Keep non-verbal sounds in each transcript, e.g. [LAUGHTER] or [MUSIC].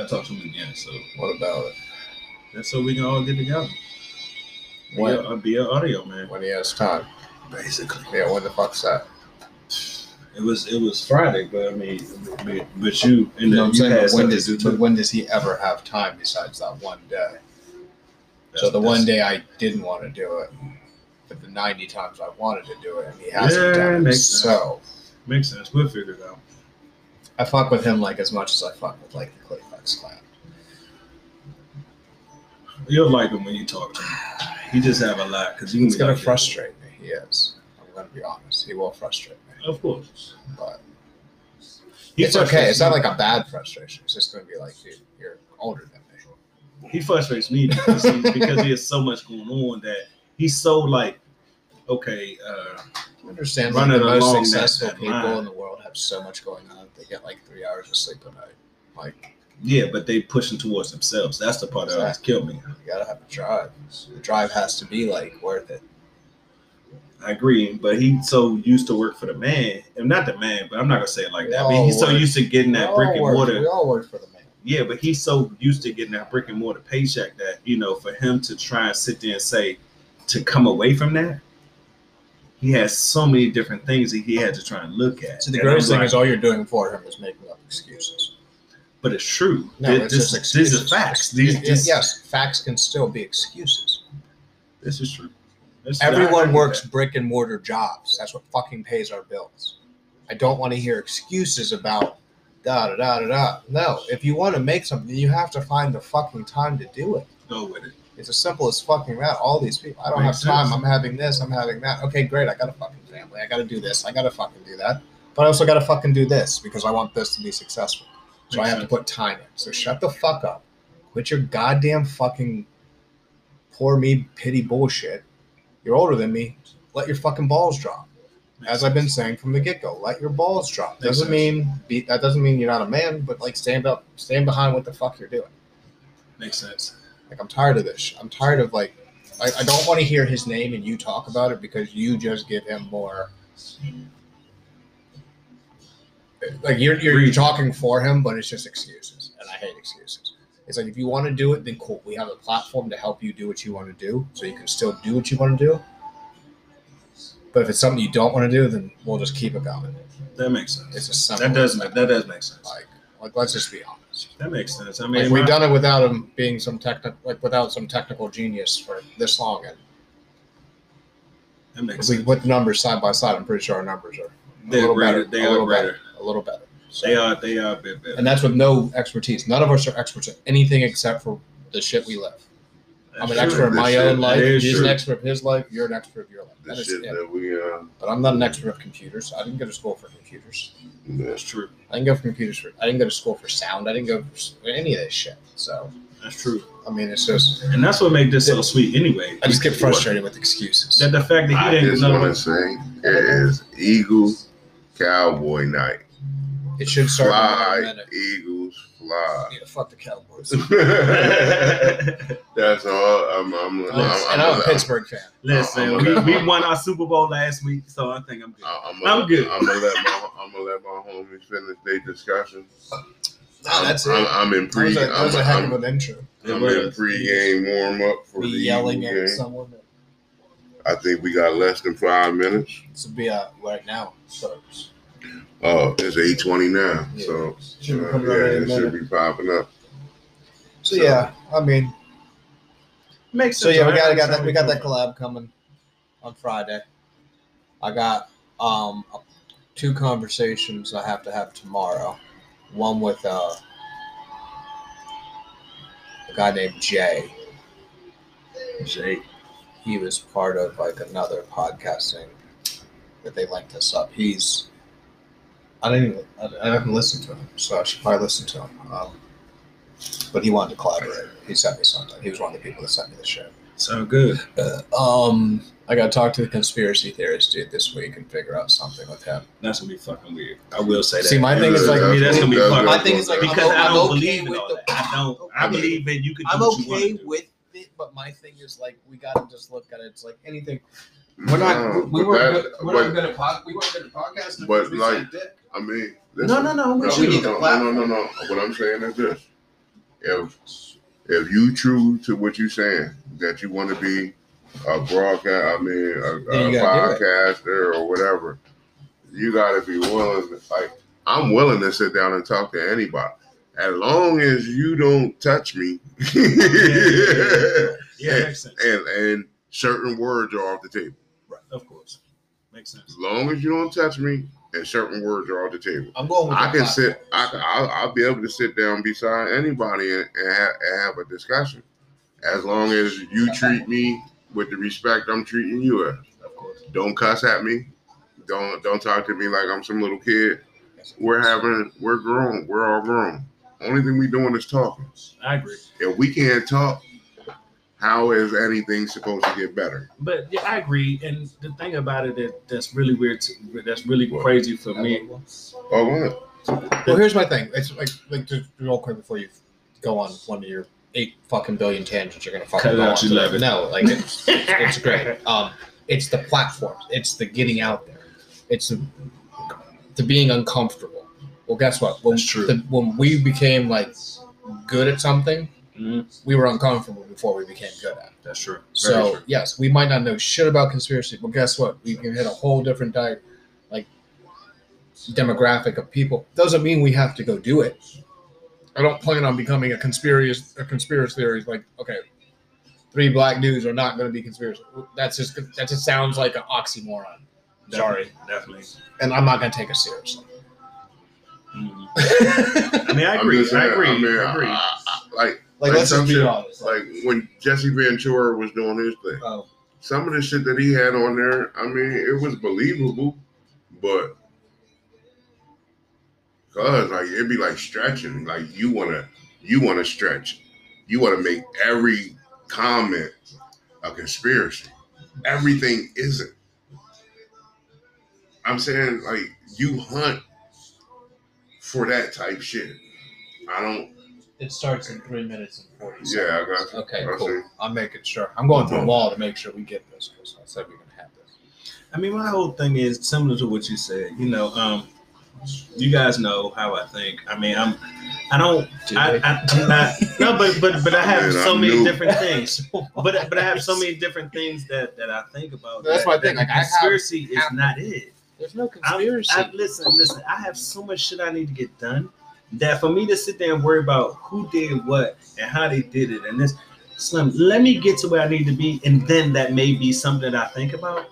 I talked to him again, so What about it? that's so we can all get together. When? Be a, uh, be a audio man. When he has time. Basically, Yeah, when the fuck's that? it was it was Friday, but I mean, but, but you and You know what I'm you saying? had But when, something does, to do but when does he ever have time besides that one day? so the one day I didn't want to do it, but the 90 times I wanted to do it, and he hasn't Yeah, done it. makes sense. So makes sense. We'll figure it out. I fuck with him like as much as I fuck with like the You'll like him when you talk to him. He just have a lot because you He's gonna like, frustrate me. He is. I'm gonna be honest. He will frustrate me. Of course, But he it's okay. It's not like a bad frustration. It's just gonna be like, dude, you're older than me. he frustrates me [LAUGHS] because he, because he has so much going on that he's so like, okay, uh, I understand like, the most successful people line. in the world have so much going on. They get like three hours of sleep a night. Like yeah, but they pushing towards themselves. That's the part that always killed me. you gotta have a drive. The drive has to be like worth it. I agree, but he's so used to work for the man, and not the man, but I'm not gonna say it like We that. But all he's so used to getting that all brick and work- mortar. We all work for the man. Yeah, but he's so used to getting that brick and mortar paycheck that you know, for him to try and sit there and say to come away from that, he has so many different things that he had to try and look at. So the And greatest thing like, is all you're doing for him is making up excuses. But it's true. No, it's this, just these are facts. These, Y- this, yes, facts can still be excuses. this is true. This- Everyone agree works brick and mortar jobs. That's what fucking pays our bills. I don't want to hear excuses about da da da da da. No, if you want to make something, you have to find the fucking time to do it. Go with it. It's as simple as fucking that. All these people, I don't Makes have time. sense. I'm having this. I'm having that. Okay, great. I got a fucking family. I got to do this. I got to fucking do that. But I also got to fucking do this because I want this to be successful. So I Makes have to put time in. So shut the fuck up. Quit your goddamn fucking poor me pity bullshit. You're older than me. Let your fucking balls drop. As I've been saying from the get go, let your balls drop. Makes Doesn't sense. mean be, that doesn't mean you're not a man, but like stand up, stand behind what the fuck you're doing. Makes sense. Like I'm tired of this. I'm tired of like I, I don't want to hear his name and you talk about it because you just give him more. Like you're you're, you're talking for him, but it's just excuses, and I hate excuses. It's like if you want to do it, then cool. We have a platform to help you do what you want to do, so you can still do what you want to do. But if it's something you don't want to do, then we'll just keep it going. That makes sense. It's simple. that does make that does make sense. like like let's just be honest. That makes sense. I Like, mean, we've done it without him being some technical, like without some technical genius for this long, and that makes if we sense. put the numbers side by side, I'm pretty sure our numbers are a They're little greater. better. They a are greater. Better. A little better. So- They are. They are a bit better. and that's with no expertise. None of us are experts at anything except for the shit we live. I'm an true. expert in my This own life. He's true. an expert of his life. You're an expert of your life. The That is shit it. that we uh, But I'm not an expert of computers. I didn't go to school for computers. That's true. I didn't go for computers for. I didn't go to school for sound. I didn't go for any of this shit. So That's true. I mean, it's just And that's what makes this so sweet, anyway. I just get frustrated with excuses. That the fact that I he didn't just know. want to say it is Eagle Cowboy night. It should start in Fly, a minute. Eagles, fly. Yeah, fuck the Cowboys. [LAUGHS] [LAUGHS] That's all. I'm. I'm. I'm, and I'm, I'm a Pittsburgh fan. Listen, I'm we, gonna- we won our Super Bowl last week, so I think I'm good. I'm, I'm good. I'm gonna let my. I'm gonna let my homies finish their discussion. Nah, that's I'm, it. I'm, I'm in That pre. was a, that was a heck I'm, of an intro. I'm in pre-game warm up for Be the yelling at game. someone. I think we got less than five minutes. This would be out right now. So Oh, it's eight twenty now, Yeah. so Should uh, yeah, out any it should be popping up. So yeah, I mean, Makes so yeah, we got got that we got that collab coming on Friday. I got um two conversations I have to have tomorrow. One with uh, a guy named Jay. Jay. He was part of like another podcasting that they linked us up. He's I didn't even I, I haven't listened to him, so I should probably listen to him. Um, but he wanted to collaborate. He sent me something. He was one of the people that sent me the shit. So good. Uh, um, I got to talk to the conspiracy theorist dude this week and figure out something with him. That's gonna be fucking weird. I will say that. See, my thing is like- I mean, that's gonna be fucking. My thing is like because I'm, o- I I'm don't okay believe in with all the. that. I don't. I believe that you can. Do I'm what you wanna okay do. with it, but my thing is like we got to just look at it. It's like anything. We're not. No, we but weren't. that- good, we're but- not good at pod, We weren't good at podcasting. but like- I mean, No, listen, no, no. I'm no, we you. need the no, no, no, no, no. What I'm saying is this: if if you true to what you're saying that you want to be a broadcast, I mean a, Then a you gotta do podcaster or whatever, you got to be willing. Like I'm willing to sit down and talk to anybody. As long as you don't touch me, Yeah, [LAUGHS] makes sense. and and certain words are off the table. Of course. Makes sense. As long as you don't touch me, and certain words are off the table. I'm going with I can sit. I, I, will I'll be able to sit down beside anybody and, and, have, and have a discussion, as long as you treat me with the respect I'm treating you as. Of course. Don't cuss at me. Don't don't talk to me like I'm some little kid. We're having. We're grown. We're all grown. Only thing we doing is talking. I agree. If we can't talk, how is anything supposed to get better? But yeah, I agree. And the thing about it that that's really weird, to, that's really What? crazy for me. Oh, go ahead. Well, here's my thing. It's like, like just real quick before you go on one of your eight fucking billion tangents, you're gonna fucking Cut it go out, on. you to. love it. No, like it's, [LAUGHS] it's great. Um, it's the platforms. It's the getting out there. It's the, the being uncomfortable. Well, guess what? When, That's true. The, when we became like good at something, Mhm. we were uncomfortable before we became good at. That's true. Very So true. yes, we might not know shit about conspiracy, but guess what? We can hit a whole different type, like demographic of people. Doesn't mean we have to go do it. I don't plan on becoming a conspiracy a conspiracy theory. Like okay, three black dudes are not going to be conspiracy. That's just that just sounds like an oxymoron. Sorry, Definitely. and I'm not going to take it seriously. Mhm. I mean, I agree. just I saying, agree. I mean, I agree. I- I- like Like, Like let's just be shit- honest. like when Jesse Ventura was doing his thing. oh, some of the shit that he had on there, I mean, it was believable, but cause like it'd be like stretching. Like you wanna you wanna stretch. You wanna make every comment a conspiracy. Everything isn't. I'm saying like you hunt for that type shit. I don't it starts in three minutes and forty. Seconds. yeah, I got you. Okay, I cool. see. I'm making sure. I'm going through them all to make sure we get this because I said we're gonna have this. I mean, my whole thing is similar to what you said. You know, um, you guys know how I think. I mean, I'm, I don't, I, I, I'm not, no, but but but I have [LAUGHS] Man, so I'm many new. different things. [LAUGHS] But but I have so many different things that that I think about. That's that, my that thing, like, I have- conspiracy is have- not it. There's no conspiracy. I'm- conspiracy. I, listen, listen. I have so much shit I need to get done that for me to sit there and worry about who did what and how they did it and this. Slim, let me get to where I need to be, and then that may be something that I think about,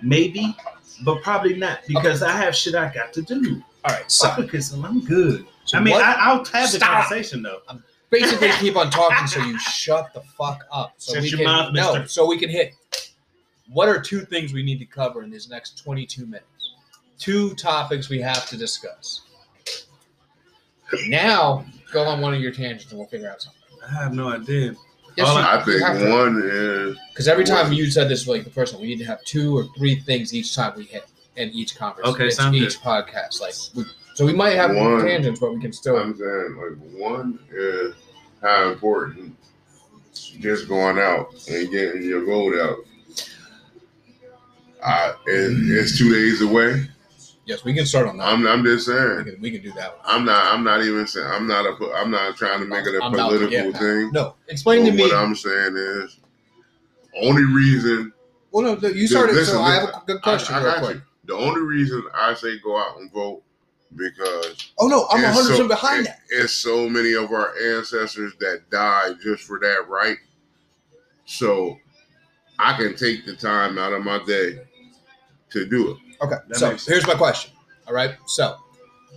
maybe, but probably not because I have shit I got to do. all right, so Fuck it, Slim, I'm good. So I mean, what- I, I'll have the conversation though. basically keep on talking so you shut the fuck up. So Shut we your can mouth, no, mister. so we can hit. What are two things we need to cover in these next 22 minutes? Two topics we have to discuss. Now, go on one of your tangents and we'll figure out something. I have no idea. Yes, All you- I you think have to. one is Because every time you said this, like the first one, we need to have two or three things each time we hit in each conversation, Okay, each, sounds each podcast. Like, we, so we might have One. tangents, but we can still. I'm saying like one is how important just going out and getting your gold out. Uh, it, it's two days away. Yes, we can start on that. I'm I'm just we, saying. can, we can do that. One. I'm not I'm not even saying I'm not a I'm not trying to make it a I'm to political thing. No, explain to me. What I'm saying is, only reason Well, no, you started. Listen, so I have a good question I, I got quick. you. The only reason I say go out and vote because Oh no, I'm it's 100 percent so- behind it- that. It's so many of our ancestors that died just for that right. So I can take the time out of my day to do it. Okay, That so here's my question. All right, so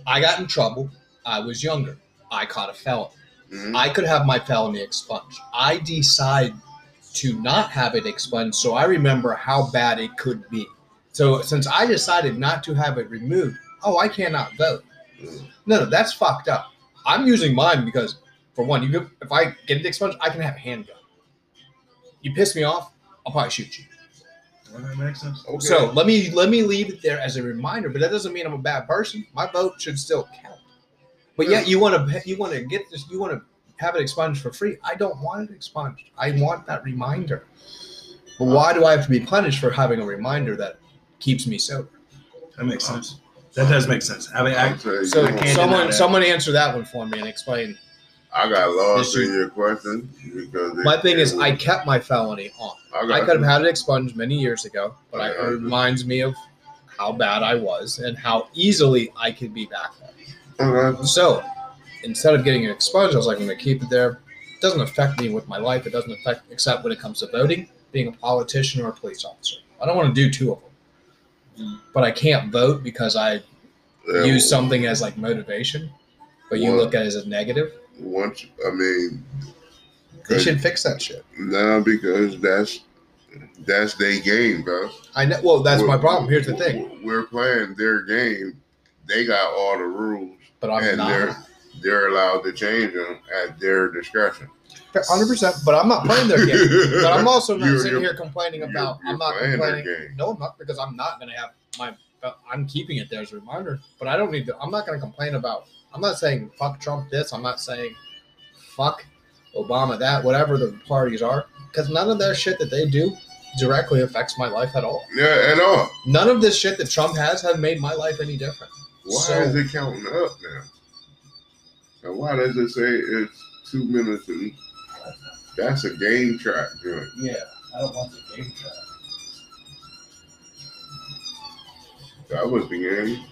I got in trouble. I was younger. I caught a felony. Mhm. I could have my felony expunged. I decide to not have it expunged, so I remember how bad it could be. So since I decided not to have it removed, oh, I cannot vote. No, no, that's fucked up. I'm using mine because, for one, you if I get it expunged, I can have a handgun. You piss me off, I'll probably shoot you. Well, that makes sense. Okay. So let me let me leave it there as a reminder, but that doesn't mean I'm a bad person. My vote should still count. But yet you want to you want to get this you want to have it expunged for free. I don't want it expunged. I want that reminder. But why do I have to be punished for having a reminder that keeps me sober? That makes sense. That does make sense. I mean, I, I'll tell you So what, can't someone someone answer that one for me and explain. I got lost in your question because My thing is, I kept my felony on. I, I could have had it expunged many years ago, but I, it reminds me of how bad I was and how easily I could be back there. Okay. So instead of getting it expunged, I was like, I'm going to keep it there. It doesn't affect me with my life. It doesn't affect, except when it comes to voting, being a politician or a police officer. I don't want to do two of them. But I can't vote because I Yeah, use something as like motivation, but you Well- look at it as a negative. Once I mean, They should fix that shit. no, because that's that's their game, bro. I know. Well, that's my We're- problem. Here's the thing. We're playing their game. They got all the rules, But I'm and not. they're they're allowed to change them at their discretion. Hundred percent. But I'm not playing their game. [LAUGHS] But I'm also not You're- sitting you're- here complaining You're- about. I'm not playing their complaining. game. No, I'm not because I'm not going to have my. I'm keeping it there as a reminder. But I don't need to. I'm not going to complain about. I'm not saying fuck Trump this. I'm not saying fuck Obama that. Whatever the parties are, because none of that shit that they do directly affects my life at all. Yeah, at all. None of this shit that Trump has have made my life any different. Why So- is it counting up now? And why does it say it's two minutes and that's a game track joint? Yeah, I don't want the game track. That was the game.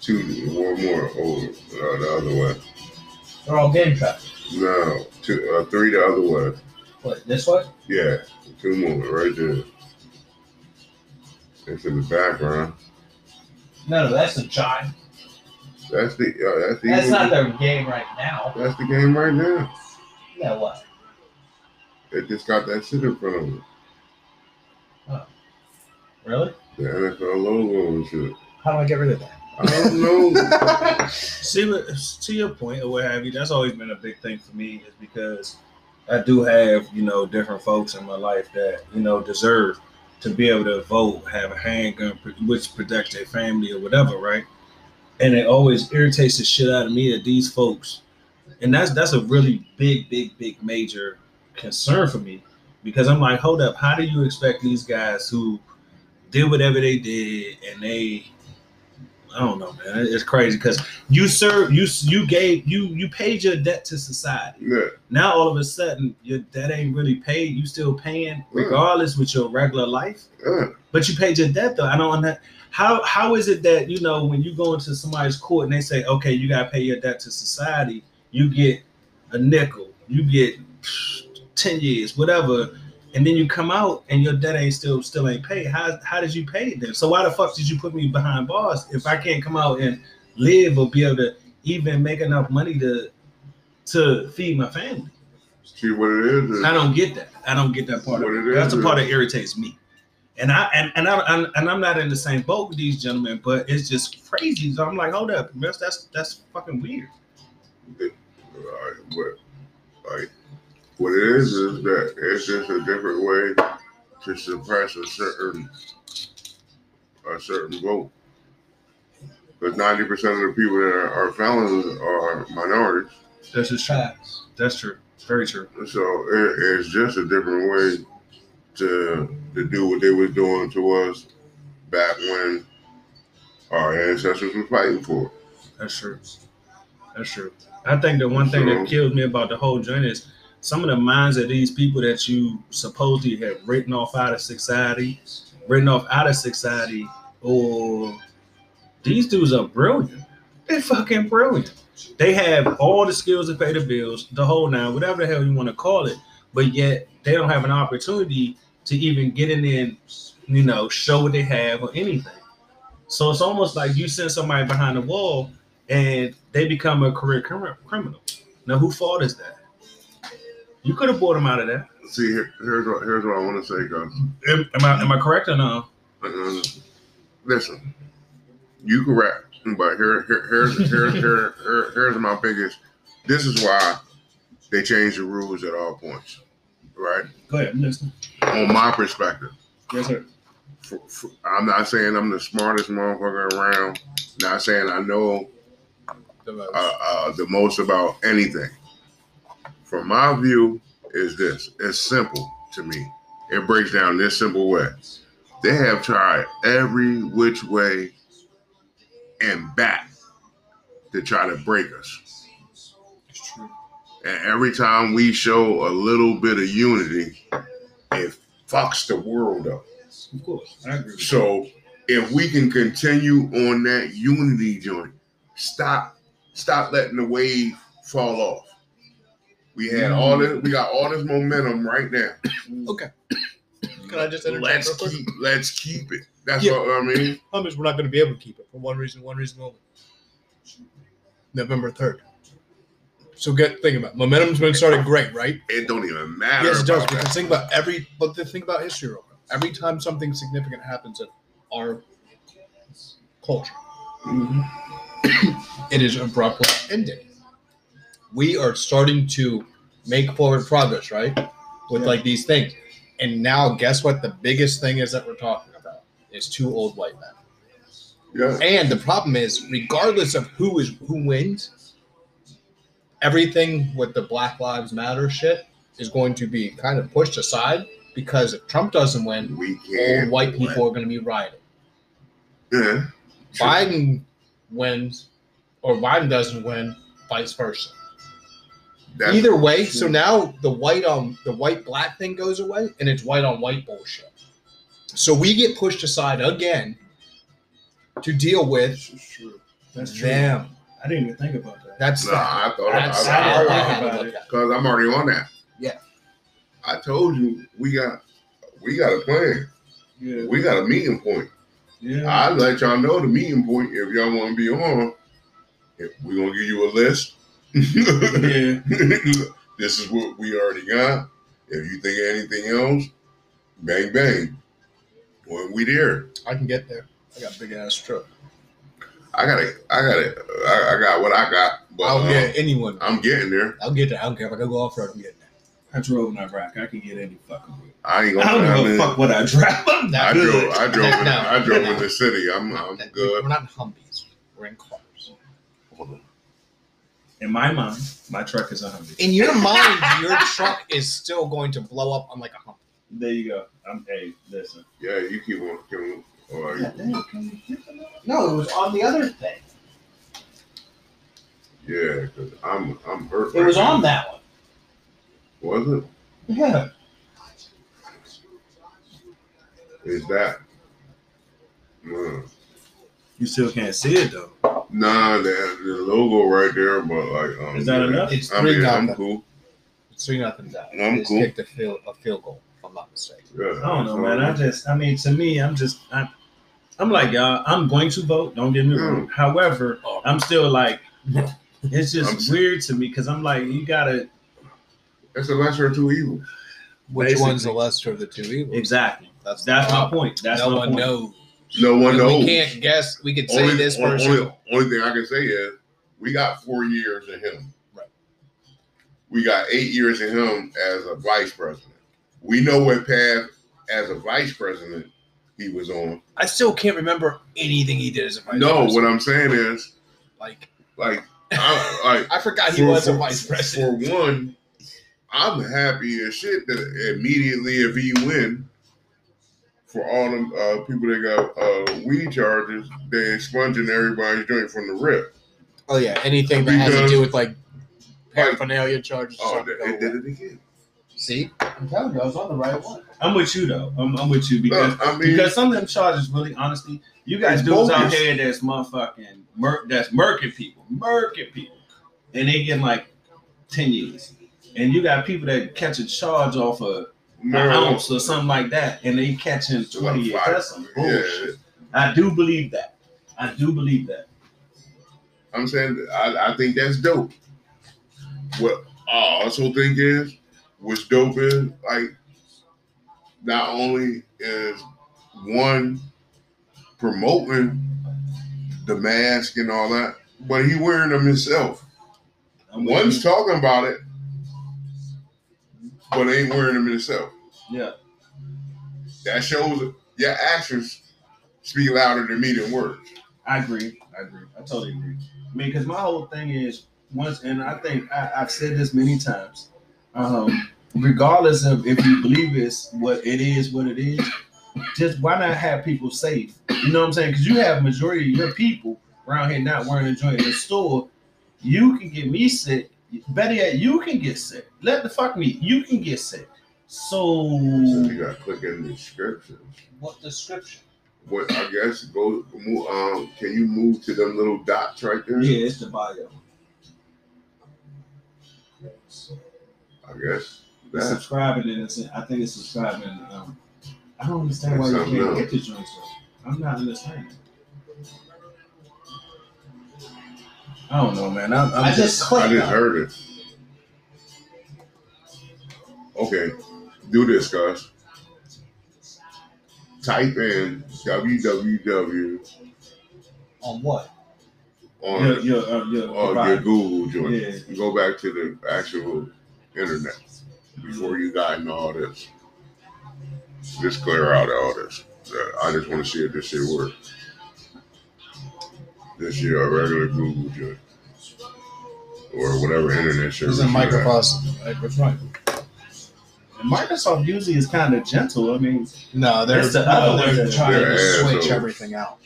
Two, one more over uh, the other way. They're all game tracks. No, two, uh, three the other way. What this way? Yeah, two more right there. It's in the background. No, no, that's a chime. That's the uh, that's the That's not their game right now. that's the game right now. Yeah, what? It just got that shit in front of it. Really? The NFL logo and shit. How do I get rid of that? I don't know. [LAUGHS] See, what- to your point or what have you, that's always been a big thing for me is because I do have, you know, different folks in my life that, you know, deserve to be able to vote, have a handgun, which protects their family or whatever, right? And it always irritates the shit out of me that these folks, and that's that's a really big, big, big, major concern for me because I'm like, hold up, how do you expect these guys who did whatever they did and they I don't know, man. It's crazy because you serve, you you gave, you you paid your debt to society. yeah, Now all of a sudden your debt ain't really paid. You still paying regardless with your regular life, yeah. but you paid your debt though. I don't know how how is it that you know when you go into somebody's court and they say, okay, you gotta pay your debt to society, you get a nickel, you get ten years, whatever, and then you come out and your debt ain't still still ain't paid. How how did you pay it then? So why the fuck did you put me behind bars if I can't come out and live or be able to even make enough money to to feed my family? See what it is? is I don't get that. I don't get that part. What Of it it. That's the part that irritates me. And I and and I I'm, and I'm not in the same boat with these gentlemen, but it's just crazy. So I'm like, hold up, that's that's, that's fucking weird. Alright, what, like, what it is is that it's just a different way to suppress a certain a certain vote. Because ninety percent of the people that are, are felons are minorities, That's just true. Facts. That's true. Very true. so it, it's just a different way to to do what they was doing to us back when our ancestors were fighting for. That's true. That's true. I think the one thing that kills me about the whole joint is some of the minds of these people that you supposedly have written off out of society, written off out of society, or these dudes are brilliant. They're fucking brilliant. They have all the skills to pay the bills, the whole nine, whatever the hell you want to call it, but yet they don't have an opportunity to even get in there and, you know, show what they have or anything. So it's almost like you send somebody behind the wall and they become a career criminal. Now, who fault is that? You could have bought them out of that. See, here, here's what here's what I want to say, guys. Am, am I am I correct or no? Uh, listen, you correct, but here, here here's here, here, here, here's my biggest. This is why they change the rules at all points, right? Go ahead, I'm listening. On my perspective, Yes, sir. for, for, I'm not saying I'm the smartest motherfucker around. Not saying I know The most. uh, uh, the most about anything. From my view, is this. It's simple to me. It breaks down this simple way. They have tried every which way and back to try to break us. It's true. And every time we show a little bit of unity, it fucks the world up. Of course, I agree. So if we can continue on that unity joint, stop stop letting the wave fall off. We had all this, we got all this momentum right now. Okay. Can I just interject Let's real quick? keep let's keep it. That's Yeah. what I mean. Hummus, we're not going to be able to keep it for one reason, one reason only. November 3rd. So get think about it. momentum's been started great, right? It don't even matter. Yes, it does. about Because that. think about every but the thing about history. Every time something significant happens in our culture, mm-hmm. it is abruptly ended. We are starting to make forward progress, right? With Yeah. like these things. And now guess what the biggest thing is that we're talking about is two old white men. Yeah. And the problem is, regardless of who is who wins, everything with the Black Lives Matter shit is going to be kind of pushed aside because if Trump doesn't win, We old white people are going to be rioting. Yeah. Biden wins, or Biden doesn't win, vice versa. That's Either way, so now the white on the white black thing goes away, and it's white on white bullshit. So we get pushed aside again to deal with. That's true. them. I didn't even think about that. That's Nah, I thought That's I, how I I, had about look it. at it. because I'm already on that. Yeah. I told you we got we got a plan. Yeah. We got a meeting point. yeah. I let y'all know the meeting point if y'all want to be on. If we're gonna give you a list. Yeah. [LAUGHS] this is what we already got. If you think of anything else, bang bang. When we there, I can get there. I got a big ass truck. I got it. I got it. I, I got what I got, but I'll get uh, anyone. I'm getting there. I'll get there. I don't care if I gotta go off road. I'm getting there. I drove in Iraq. I can get any fucking way. I ain't gonna. don't I give a fuck what I drive. [LAUGHS] I'm not I good. drove. [LAUGHS] I drove. In, No, I drove no. in the city. I'm. I'm good. We're not in Humvees. We're in cars. In my mind, my truck is a hundred. In your mind, your truck is still going to blow up on like a Humvee. There you go. I'm. Hey, listen. Yeah, you keep on. Keep on all right. No, it was on the other thing. Yeah, because I'm. I'm hurt. It right was now. on that one. Was it? Yeah. Is that? No. You still can't see it though. Nah, the, the logo right there, but like, um, Is that yeah. enough? It's I three mean, I'm cool. It's three nothing down. I'm They cool. kicked a field a field goal. If I'm not mistaken. Yeah, I don't know, so- man. I just. I mean, to me, I'm just. I, I'm like y'all. I'm going to vote. Don't get me wrong. However, Oh. I'm still like. It's just I'm s- weird to me because I'm like, you gotta That's the lesser of two evils. Which Basically. one's the lesser of the two evils? exactly. That's That's my point. That's no my one point. knows. No one knows. We can't guess. We could say only, this on- person. Only, only thing I can say is we got four years in him. Right. We got eight years in him as a vice president. We know what path as a vice president he was on. I still can't remember anything he did as a vice president. no, president. what I'm saying is, like like, I, like [LAUGHS] I forgot he for- was a vice president. For one, I'm happy as shit that immediately if he win, for all them uh, people that got uh, weed charges, they expunging everybody's joint from the rip. Oh yeah, anything that has to do with like paraphernalia charges. or Oh, they, they did it again. See, I'm telling you, I was on the right one. I'm with you though. I'm, I'm with you because No, I mean, because some of them charges really, honestly, you guys It's dudes out here that's motherfucking mur- that's murking people, murking people, and they get like ten years, and you got people that catch a charge off of an ounce or something like that, and they catching twenty years. That's some yeah, bullshit. I do believe that. I do believe that. I'm saying I, I think that's dope. What I also think is what's dope is like not only is one promoting the mask and all that, but he wearing them himself. I'm One's talking about it, but ain't wearing them himself. yeah. That shows your actions speak louder than me than words. I agree. I agree. I totally agree. I mean, because my whole thing is once, and I think I, I've said this many times. Um, regardless of if you believe it's what it is, what it is, just why not have people safe? You know what I'm saying? Because you have majority of your people around here not wearing a joint in the store, you can get me sick. Better yet, you can get sick. Let the fuck me. You can get sick. So So you gotta click in the description. What description? What I guess go move. Um, can you move to them little dots right there? yeah, it's the bio. I guess It's that. subscribing and it's I think it's subscribing. Um, I don't understand why you can't else. get this joint. though. I'm not understanding. I don't know, man. I'm, I'm I just I just on heard it. Okay, do this, guys. Type in www On what? on your your uh, your, on your. Google joint. Yeah. Go back to the actual internet before you got into all this. Just clear out all this. Uh, I just want to see if this shit works. This shit a regular Google joint. Or whatever internet service. He's in you have. Microsoft. Microsoft. And Microsoft usually is kind of gentle. I mean, No, they're, the no, other they're one. trying They're to switch assholes. everything out.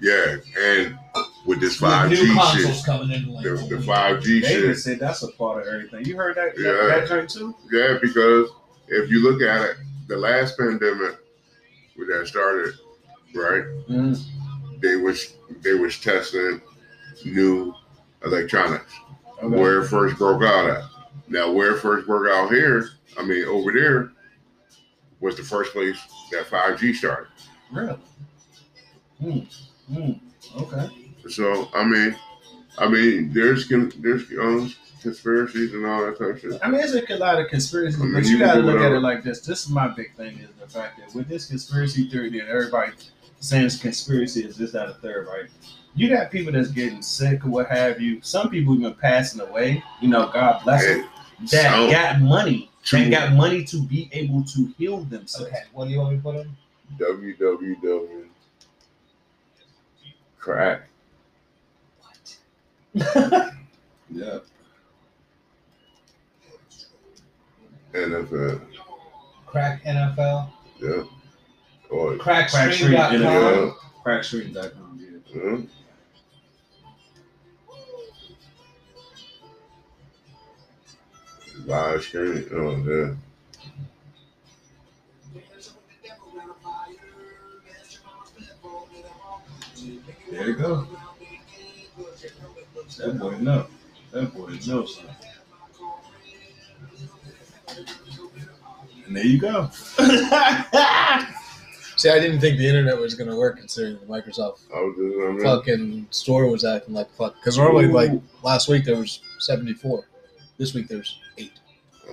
Yeah, and with this 5G new consoles shit, coming in like the, a the week. 5G David shit. said that's a part of everything. You heard that Yeah. that, that joint too? Yeah, because if you look at it, the last pandemic when that started, right? Mm-hmm. They was they was testing new electronics. Okay. Where it first broke out at. Now, where it first broke out here, I mean, over there, was the first place that 5G started. Really? Hmm. Hmm. Okay. So, I mean, I mean, there's there's um, conspiracies and all that type of shit. I mean, it's a lot of conspiracies, I mean, but you you got to look at it like this. This is my big thing: is the fact that with this conspiracy theory that everybody saying it's conspiracy is this, that, or third, right? You got people that's getting sick or what have you. Some people even passing away. You know, God bless them. That some- got money. to That got money to be able to heal themselves. Okay, what do you want me to put in? www. Crack. What? yeah. NFL. Crack NFL. Yeah. Or Crackstream, Crackstream.com. yeah. Crackstream.com. Yeah. yeah. Live streaming. Oh, yeah. There you go. That boy know. That boy knows something. And there you go. [LAUGHS] See, I didn't think the internet was going to work considering the Microsoft I I mean, fucking store was acting like fuck. Because normally, like last week, there was 74. This week, there's eight.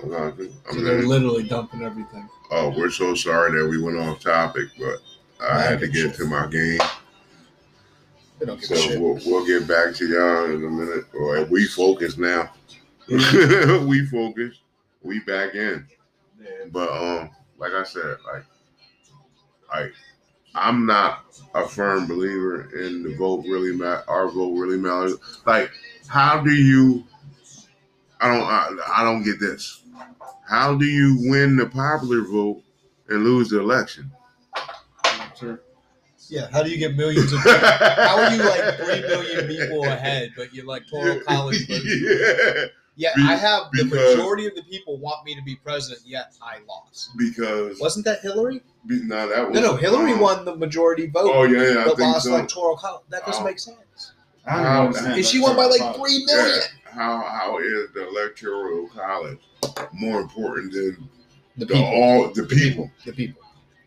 Not- I So they're literally dumping everything. oh, we're so sorry that we went off topic, but I had to get to my game. They don't give So shit. we'll, we'll get back to y'all in a minute. Or we focus now. [LAUGHS] we focus. We back in. But um, like I said, like, like I'm not a firm believer in the vote really matter. Our vote really matters. Like, how do you? I don't. I, I don't get this. How do you win the popular vote and lose the election? Sure. Yeah, how do you get millions of [LAUGHS] How are you like three million people ahead, but you're like total College? But [LAUGHS] yeah, yeah, Be- I have the majority of the people want me to be president, yet I lost. because Wasn't that Hillary? be, no, that was No, no, Hillary um, won the majority vote, Oh yeah, yeah, I but think lost so. like Toro College. That doesn't Oh. make sense. I don't How- understand. And she won by like three million. Yeah. How how is the electoral college more important than The the all the people? the people.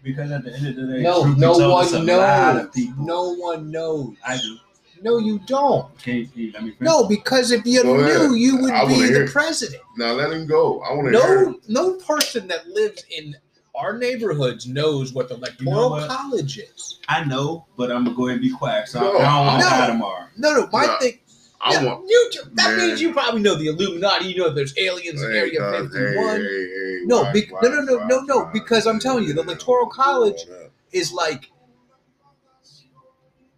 Because at the end of the day, No, no one it's a lot knows. of people. No one knows. I do. No, you don't. Can you, can you let me finish? No, because if you Go ahead. knew, you would I be the hear- president. Now let him go. I want to hear. No, no person that lives in our neighborhoods knows what the electoral You know what? college is. I know, but I'm gonna go ahead and be quiet. So No, I don't want to no. die tomorrow. No, no, my No, thing. I yeah, want. you. That Man. means you probably know the Illuminati. You know there's aliens in Area guys, hey, 51. hey, hey, No, why- bec- why- no, no, no, why- no, no, why- because I'm telling you, the yeah, electoral college- is like,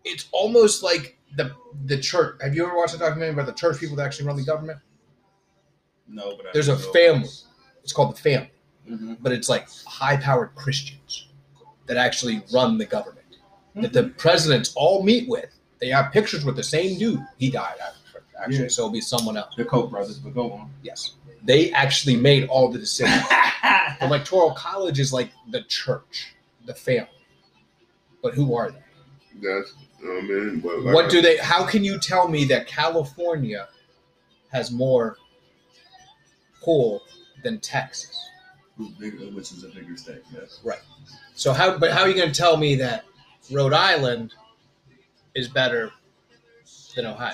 it's almost like the the church. Have you ever watched a documentary about the church people that actually run the government? No, but I There's a know. family. It's called the family. Mhm. but it's like high powered Christians that actually run the government that the presidents all meet with They have pictures with the same dude. He died actually, actually Yeah. so it'll be someone else. The Koch brothers, but go on. Yes, they actually made all the decisions. the [LAUGHS] electoral college is like the church, the family. But who are they? That's I mean, but like What do they? How can you tell me that California has more pull than Texas? Which is a bigger state, yes. Right. So how? But how are you going to tell me that Rhode Island is better than Ohio?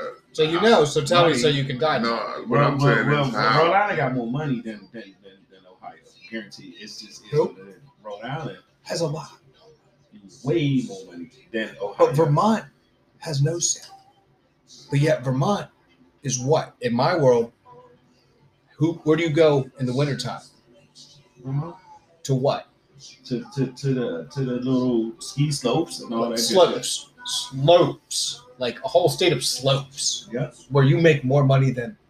Uh, So you know. So tell me, so you can die. No, now. what I'm well, saying well, is well, how Rhode Island got more money than than, than, than Ohio. Guaranteed. It's just it's Who? what. Rhode Island Has a lot, way more money than Ohio. but Vermont has no sound. But yet Vermont is what in my world. Who? Where do you go in the wintertime? Mhm. To what? to, to, to the to the little ski slopes and all that. good slopes, slopes, like a whole state of slopes, shit. Yeah. where you make more money than. [LAUGHS]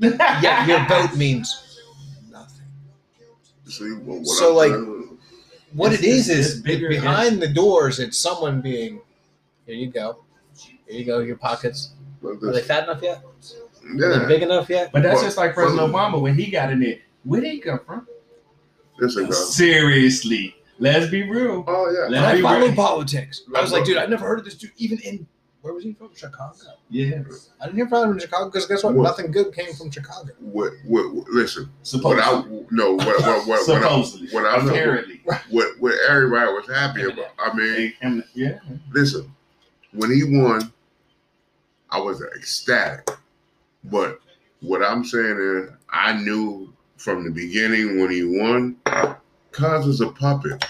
Yeah, your vote means nothing. see what, what So, I'm like, saying What It's- it is it's- is bigger, behind the doors. It's someone being, here you go, here you go, your pockets. Are they fat enough yet? Are they yeah, big enough yet? But that's Well, just like President well- Obama when he got in there. Where did he come from? this is Seriously. Let's be real. Oh yeah, Let's I be follow real. politics. I was like, dude, I never heard of this dude. Even in where was he from? Chicago. Yeah. I didn't hear from him in Chicago because guess what? What? Nothing good came from Chicago. what, what, what listen, what Supposedly. I no, what, what, what, what, Supposedly. what I know, Apparently. what, what everybody was happy about. I mean, And- yeah. listen, when he won, I was ecstatic. But what I'm saying is, I knew from the beginning when he won, Cuz is a puppet.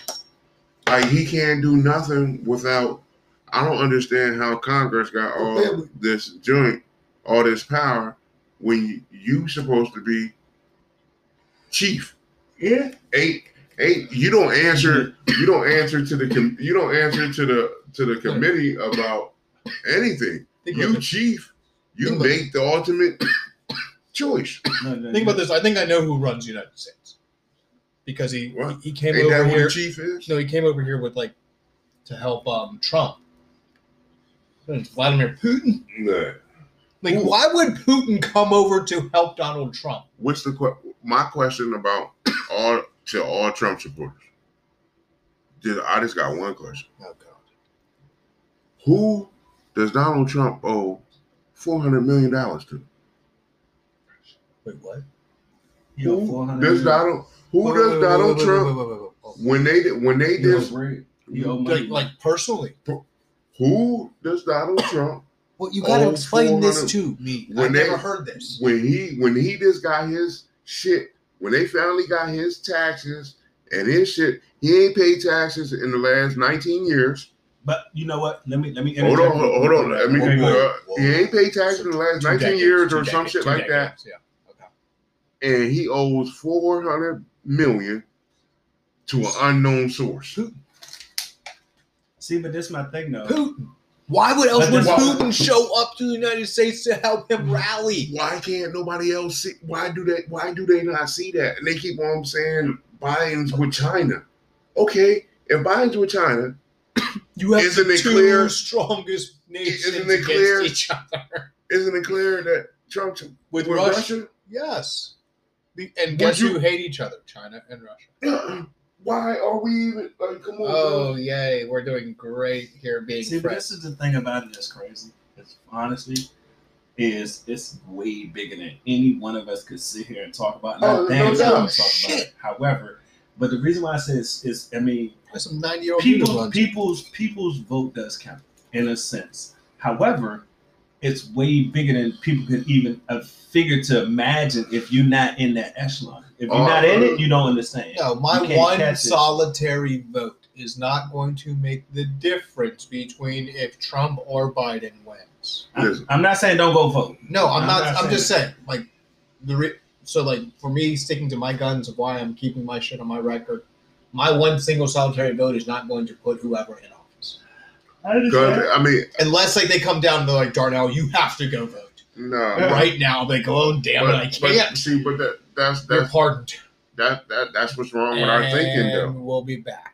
Like he can't do nothing without. I don't understand how Congress got all this joint, all this power, when you, you supposed to be chief. Yeah. Eight, eight. You don't answer. You don't answer to the. Com- you don't answer to the to the committee about anything. Think You about chief. You Think make the ultimate choice. No, no, Think no. about this. I think I know who runs the United States because he What? he came Ain't over what here. chief is? No, he came over here with like to help um Trump. It's Vladimir Putin. Nah. Like, Ooh. why would Putin come over to help Donald Trump? What's the que- my question about [COUGHS] all to all Trump supporters? Just, I just got one question. Oh God. Who does Donald Trump owe four hundred million dollars to? Wait, what? You Who does Donald? Who Wait, does wait, wait, Donald wait, wait, Trump wait, wait, wait, wait, wait. when they did when they did? You owe. Like, like personally. Who does Donald Trump Well, you got to explain this to me. When I've they- never heard this. when he when he just got his shit when they finally got his taxes and his shit he ain't paid taxes in the last 19 years But you know what? Let me let me hold on hold on, hold on. Let me, Okay, go ahead. uh, he ain't paid taxes in the last 19 decades, years two or some shit two like that Yeah. Okay. and he owes 400 million to an unknown source See, but this my thing though. Putin. Why would else But would then- Putin show up to the United States to help him rally? why can't nobody else see why do they why do they not see that and they keep on saying Biden's with China okay if Biden's with China You have Isn't the it two clear- strongest nations Isn't it against clear- each other. isn't it clear that Trump With, with Russia? Russia? Yes. The- and guess you- who hate each other? China and Russia. [CLEARS THROAT] Why are we even like? Come on, Oh bro. yay, we're doing great here being See, friends. this is the thing about it that's crazy. It's honestly is it's way bigger than any one of us could sit here and talk about. Oh, Not damn no sure doubt. I'm talk about it. However, but the reason why I say is, is I mean, There's some nine year old people. people people's people's vote does count in a sense. However, it's way bigger than people could even uh, figure to imagine if you're not in that echelon. If you're Oh, not in uh, it, you don't understand. No, my You can't one catch it. solitary vote is not going to make the difference between if Trump or Biden wins. I'm, I'm not saying don't go vote. No, I'm, I'm not. not I'm saying just saying, like the re- so like for me sticking to my guns of why I'm keeping my shit on my record. My one single solitary vote is not going to put whoever in office, I Because I mean, unless like they come down to like Darnell, you have to go vote no. right now. They go, oh damn it, I But, but can't. see, but that that's You're that's pardoned. that that that's what's wrong with our thinking, though. We'll be back.